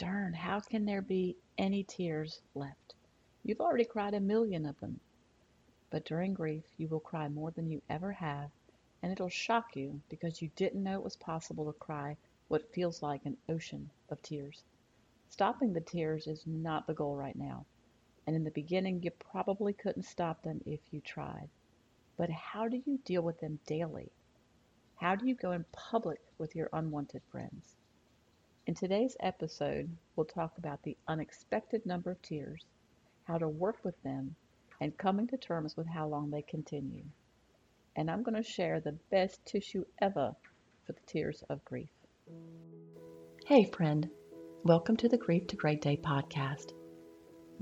darn, how can there be any tears left? You've already cried a million of them. But during grief, you will cry more than you ever have, and it'll shock you because you didn't know it was possible to cry what feels like an ocean of tears. Stopping the tears is not the goal right now, and in the beginning, you probably couldn't stop them if you tried. But how do you deal with them daily? How do you go in public with your unwanted friends? In today's episode, we'll talk about the unexpected number of tears, how to work with them, and coming to terms with how long they continue. And I'm going to share the best tissue ever for the tears of grief. Hey, friend. Welcome to the Grief to Great Day podcast.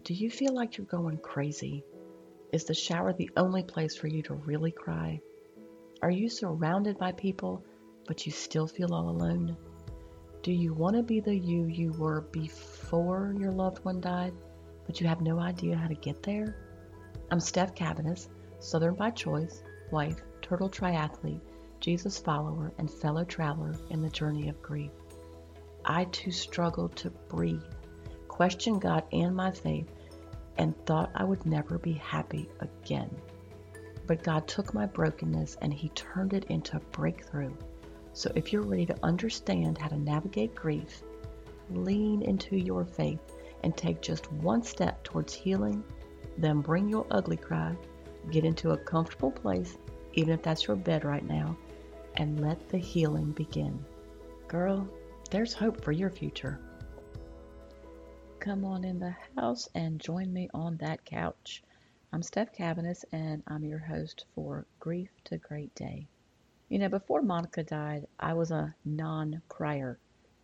Do you feel like you're going crazy? Is the shower the only place for you to really cry? Are you surrounded by people, but you still feel all alone? Do you want to be the you you were before your loved one died, but you have no idea how to get there? I'm Steph Cabanis, Southern by choice, wife, turtle triathlete, Jesus follower, and fellow traveler in the journey of grief. I too struggled to breathe, questioned God and my faith, and thought I would never be happy again. But God took my brokenness and He turned it into breakthrough so if you're ready to understand how to navigate grief, lean into your faith and take just one step towards healing, then bring your ugly cry, get into a comfortable place, even if that's your bed right now, and let the healing begin. Girl, there's hope for your future. Come on in the house and join me on that couch. I'm Steph Cabanis, and I'm your host for Grief to Great Day. You know, before Monica died, I was a non crier,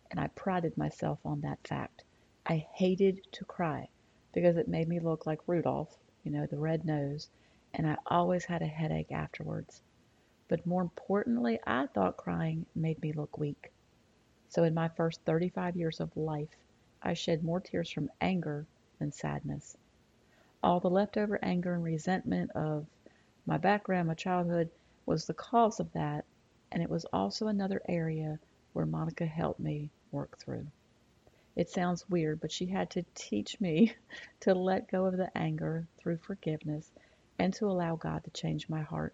and I prided myself on that fact. I hated to cry because it made me look like Rudolph, you know, the red nose, and I always had a headache afterwards. But more importantly, I thought crying made me look weak. So in my first 35 years of life, I shed more tears from anger than sadness. All the leftover anger and resentment of my background, my childhood, was the cause of that, and it was also another area where Monica helped me work through. It sounds weird, but she had to teach me to let go of the anger through forgiveness and to allow God to change my heart.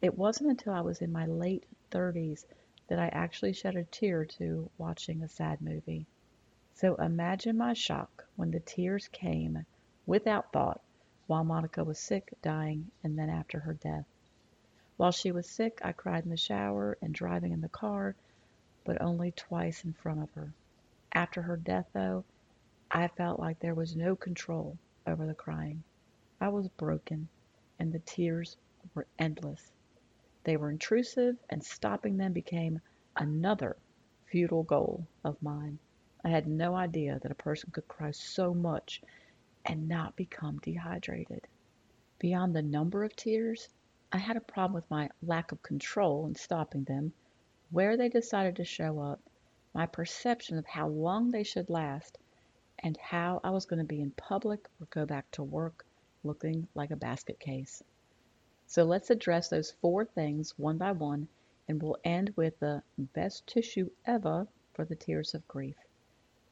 It wasn't until I was in my late 30s that I actually shed a tear to watching a sad movie. So imagine my shock when the tears came without thought while Monica was sick, dying, and then after her death. While she was sick, I cried in the shower and driving in the car, but only twice in front of her. After her death, though, I felt like there was no control over the crying. I was broken, and the tears were endless. They were intrusive, and stopping them became another futile goal of mine. I had no idea that a person could cry so much and not become dehydrated. Beyond the number of tears, I had a problem with my lack of control in stopping them, where they decided to show up, my perception of how long they should last, and how I was going to be in public or go back to work looking like a basket case. So let's address those four things one by one, and we'll end with the best tissue ever for the tears of grief.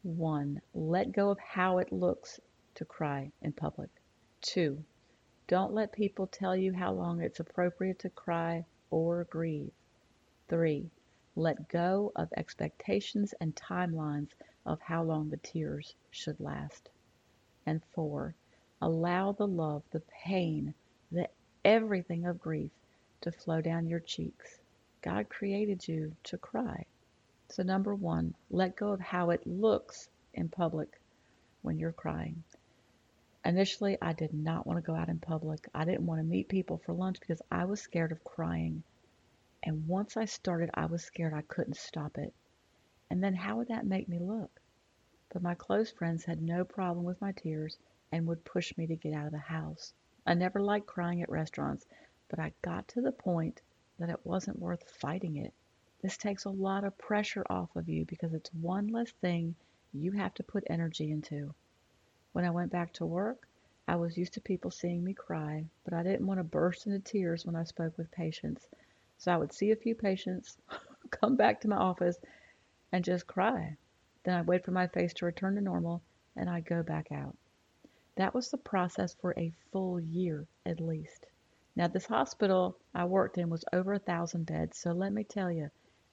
One, let go of how it looks to cry in public. Two, don't let people tell you how long it's appropriate to cry or grieve. 3. Let go of expectations and timelines of how long the tears should last. And 4. Allow the love, the pain, the everything of grief to flow down your cheeks. God created you to cry. So, number one, let go of how it looks in public when you're crying. Initially, I did not want to go out in public. I didn't want to meet people for lunch because I was scared of crying. And once I started, I was scared I couldn't stop it. And then how would that make me look? But my close friends had no problem with my tears and would push me to get out of the house. I never liked crying at restaurants, but I got to the point that it wasn't worth fighting it. This takes a lot of pressure off of you because it's one less thing you have to put energy into. When I went back to work, I was used to people seeing me cry, but I didn't want to burst into tears when I spoke with patients. So I would see a few patients, come back to my office, and just cry. Then I'd wait for my face to return to normal and I'd go back out. That was the process for a full year at least. Now, this hospital I worked in was over a thousand beds, so let me tell you,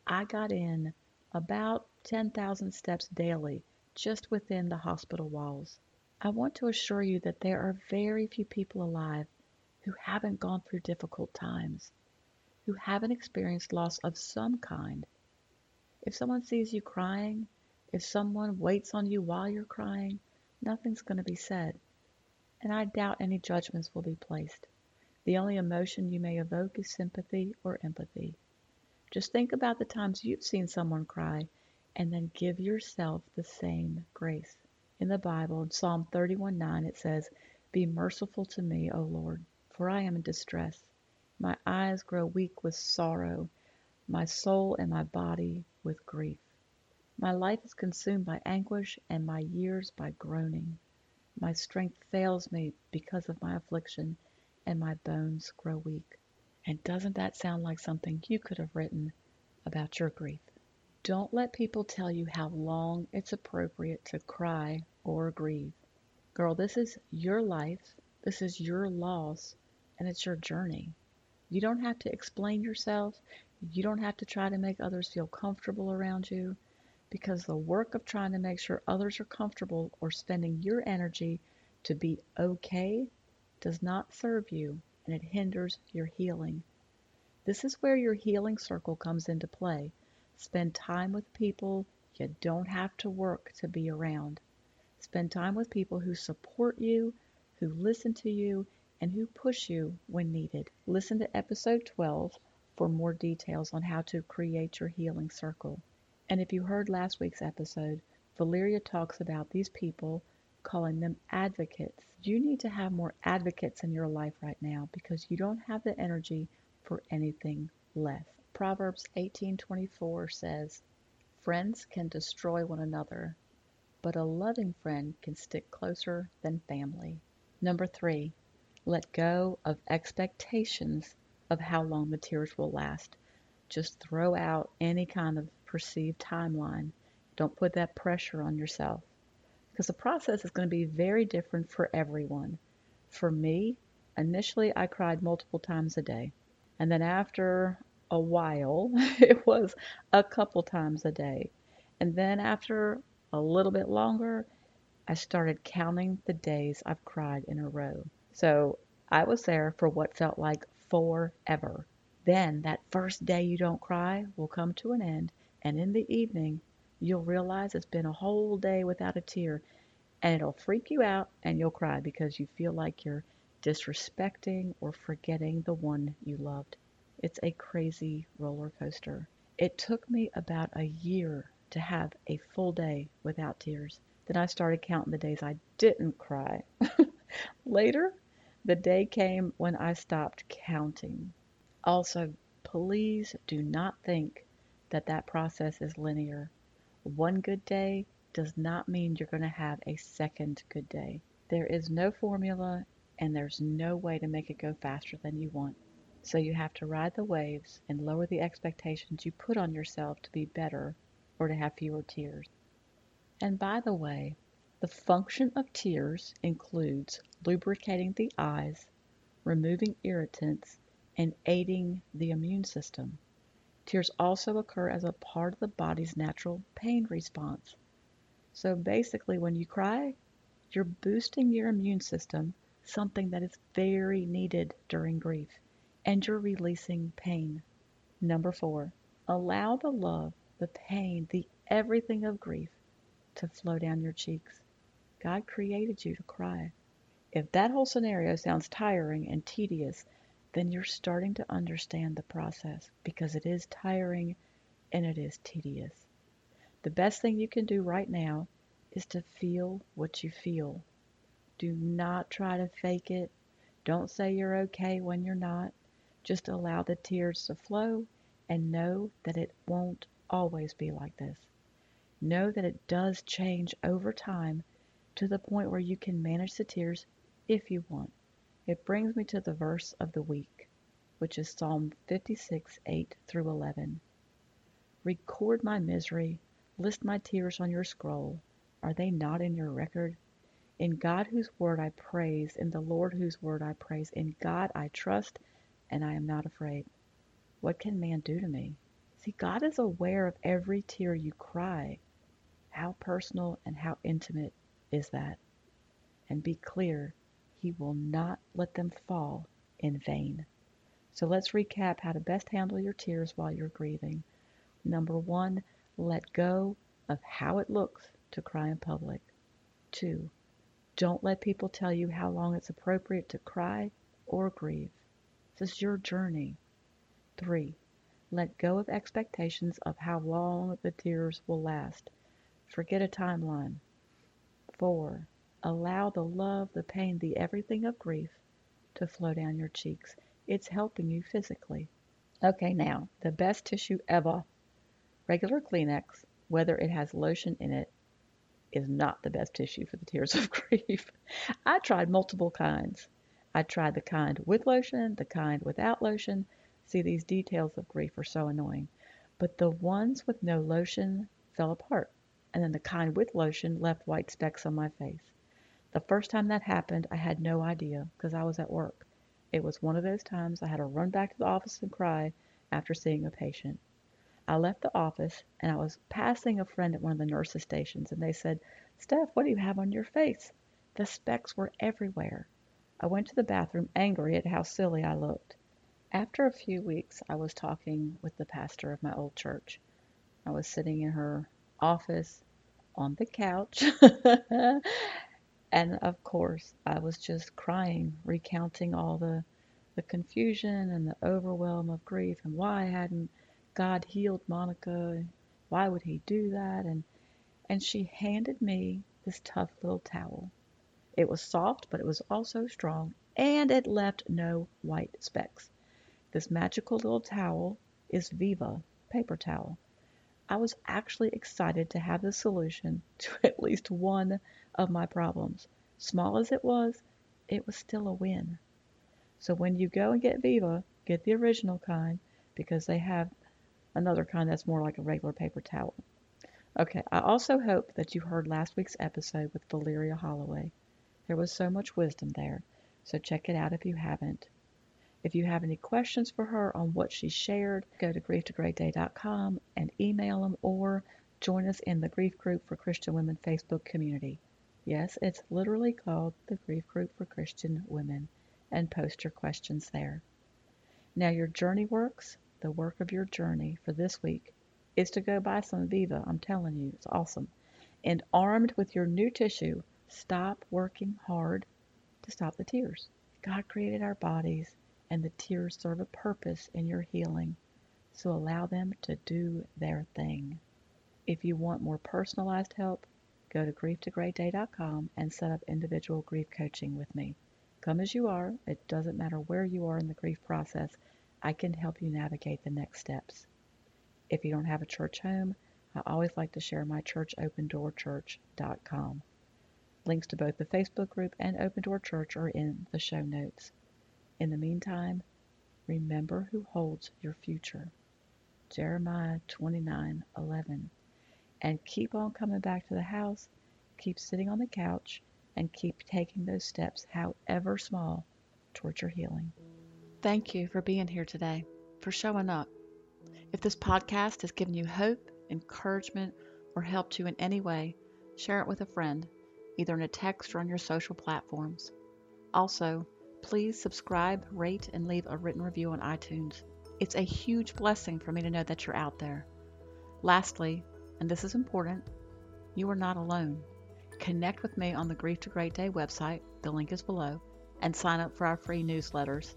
I got in about 10,000 steps daily just within the hospital walls. I want to assure you that there are very few people alive who haven't gone through difficult times, who haven't experienced loss of some kind. If someone sees you crying, if someone waits on you while you're crying, nothing's going to be said, and I doubt any judgments will be placed. The only emotion you may evoke is sympathy or empathy. Just think about the times you've seen someone cry and then give yourself the same grace. In the Bible, in Psalm 31:9, it says, Be merciful to me, O Lord, for I am in distress. My eyes grow weak with sorrow, my soul and my body with grief. My life is consumed by anguish, and my years by groaning. My strength fails me because of my affliction, and my bones grow weak. And doesn't that sound like something you could have written about your grief? Don't let people tell you how long it's appropriate to cry or grieve. Girl, this is your life, this is your loss, and it's your journey. You don't have to explain yourself. You don't have to try to make others feel comfortable around you because the work of trying to make sure others are comfortable or spending your energy to be okay does not serve you and it hinders your healing. This is where your healing circle comes into play. Spend time with people you don't have to work to be around. Spend time with people who support you, who listen to you, and who push you when needed. Listen to episode 12 for more details on how to create your healing circle. And if you heard last week's episode, Valeria talks about these people calling them advocates. You need to have more advocates in your life right now because you don't have the energy for anything less. Proverbs 18:24 says, "Friends can destroy one another, but a loving friend can stick closer than family." Number 3, let go of expectations of how long the tears will last. Just throw out any kind of perceived timeline. Don't put that pressure on yourself because the process is going to be very different for everyone. For me, initially I cried multiple times a day. And then after a while, it was a couple times a day. And then after a little bit longer, I started counting the days I've cried in a row. So I was there for what felt like forever. Then that first day you don't cry will come to an end, and in the evening, you'll realize it's been a whole day without a tear, and it'll freak you out and you'll cry because you feel like you're disrespecting or forgetting the one you loved. It's a crazy roller coaster. It took me about a year to have a full day without tears. Then I started counting the days I didn't cry. Later, the day came when I stopped counting. Also, please do not think that that process is linear. One good day does not mean you're going to have a second good day. There is no formula and there's no way to make it go faster than you want. So you have to ride the waves and lower the expectations you put on yourself to be better or to have fewer tears. And by the way, the function of tears includes lubricating the eyes, removing irritants, and aiding the immune system. Tears also occur as a part of the body's natural pain response. So basically, when you cry, you're boosting your immune system, something that is very needed during grief and you're releasing pain. Number four, allow the love, the pain, the everything of grief to flow down your cheeks. God created you to cry. If that whole scenario sounds tiring and tedious, then you're starting to understand the process because it is tiring and it is tedious. The best thing you can do right now is to feel what you feel. Do not try to fake it. Don't say you're okay when you're not. Just allow the tears to flow and know that it won't always be like this. Know that it does change over time to the point where you can manage the tears if you want. It brings me to the verse of the week, which is Psalm 56 8 through 11. Record my misery, List my tears on your scroll. Are they not in your record? In God whose word I praise, in the Lord whose word I praise, in God I trust, and I am not afraid. What can man do to me? See, God is aware of every tear you cry. How personal and how intimate is that? And be clear, He will not let them fall in vain. So let's recap how to best handle your tears while you're grieving. Number one, let go of how it looks to cry in public. Two, don't let people tell you how long it's appropriate to cry or grieve. This is your journey. Three, let go of expectations of how long the tears will last. Forget a timeline. Four, allow the love, the pain, the everything of grief to flow down your cheeks. It's helping you physically. Okay, now, the best tissue ever. Regular Kleenex, whether it has lotion in it, is not the best tissue for the tears of grief. I tried multiple kinds. I tried the kind with lotion, the kind without lotion. See, these details of grief are so annoying. But the ones with no lotion fell apart and then the kind with lotion left white specks on my face. The first time that happened, I had no idea because I was at work. It was one of those times I had to run back to the office and cry after seeing a patient. I left the office and I was passing a friend at one of the nurses' stations and they said, Steph, what do you have on your face? The specks were everywhere. I went to the bathroom angry at how silly I looked. After a few weeks, I was talking with the pastor of my old church. I was sitting in her office on the couch. and of course, I was just crying, recounting all the the confusion and the overwhelm of grief and why hadn't God healed Monica? Why would he do that? And and she handed me this tough little towel. It was soft, but it was also strong, and it left no white specks. This magical little towel is Viva paper towel. I was actually excited to have the solution to at least one of my problems. Small as it was, it was still a win. So when you go and get Viva, get the original kind because they have another kind that's more like a regular paper towel. Okay, I also hope that you heard last week's episode with Valeria Holloway. There was so much wisdom there, so check it out if you haven't. If you have any questions for her on what she shared, go to grieftogreatday.com and email them or join us in the Grief Group for Christian Women Facebook community. Yes, it's literally called the Grief Group for Christian Women, and post your questions there. Now, your journey works, the work of your journey for this week, is to go buy some Viva. I'm telling you, it's awesome. And armed with your new tissue, stop working hard to stop the tears. God created our bodies and the tears serve a purpose in your healing, so allow them to do their thing. If you want more personalized help, go to grieftogreatday.com and set up individual grief coaching with me. Come as you are, it doesn't matter where you are in the grief process, I can help you navigate the next steps. If you don't have a church home, I always like to share my church, opendoorchurch.com. Links to both the Facebook group and Open Door Church are in the show notes. In the meantime, remember who holds your future. Jeremiah 29:11. And keep on coming back to the house, keep sitting on the couch, and keep taking those steps, however small, towards your healing. Thank you for being here today, for showing up. If this podcast has given you hope, encouragement, or helped you in any way, share it with a friend, either in a text or on your social platforms. Also, please subscribe, rate, and leave a written review on iTunes. It's a huge blessing for me to know that you're out there. Lastly, and this is important, you are not alone. Connect with me on the Grief to Great Day website, the link is below, and sign up for our free newsletters.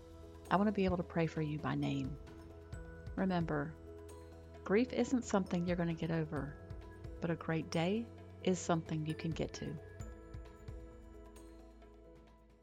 I want to be able to pray for you by name. Remember, grief isn't something you're going to get over, but a great day is something you can get to.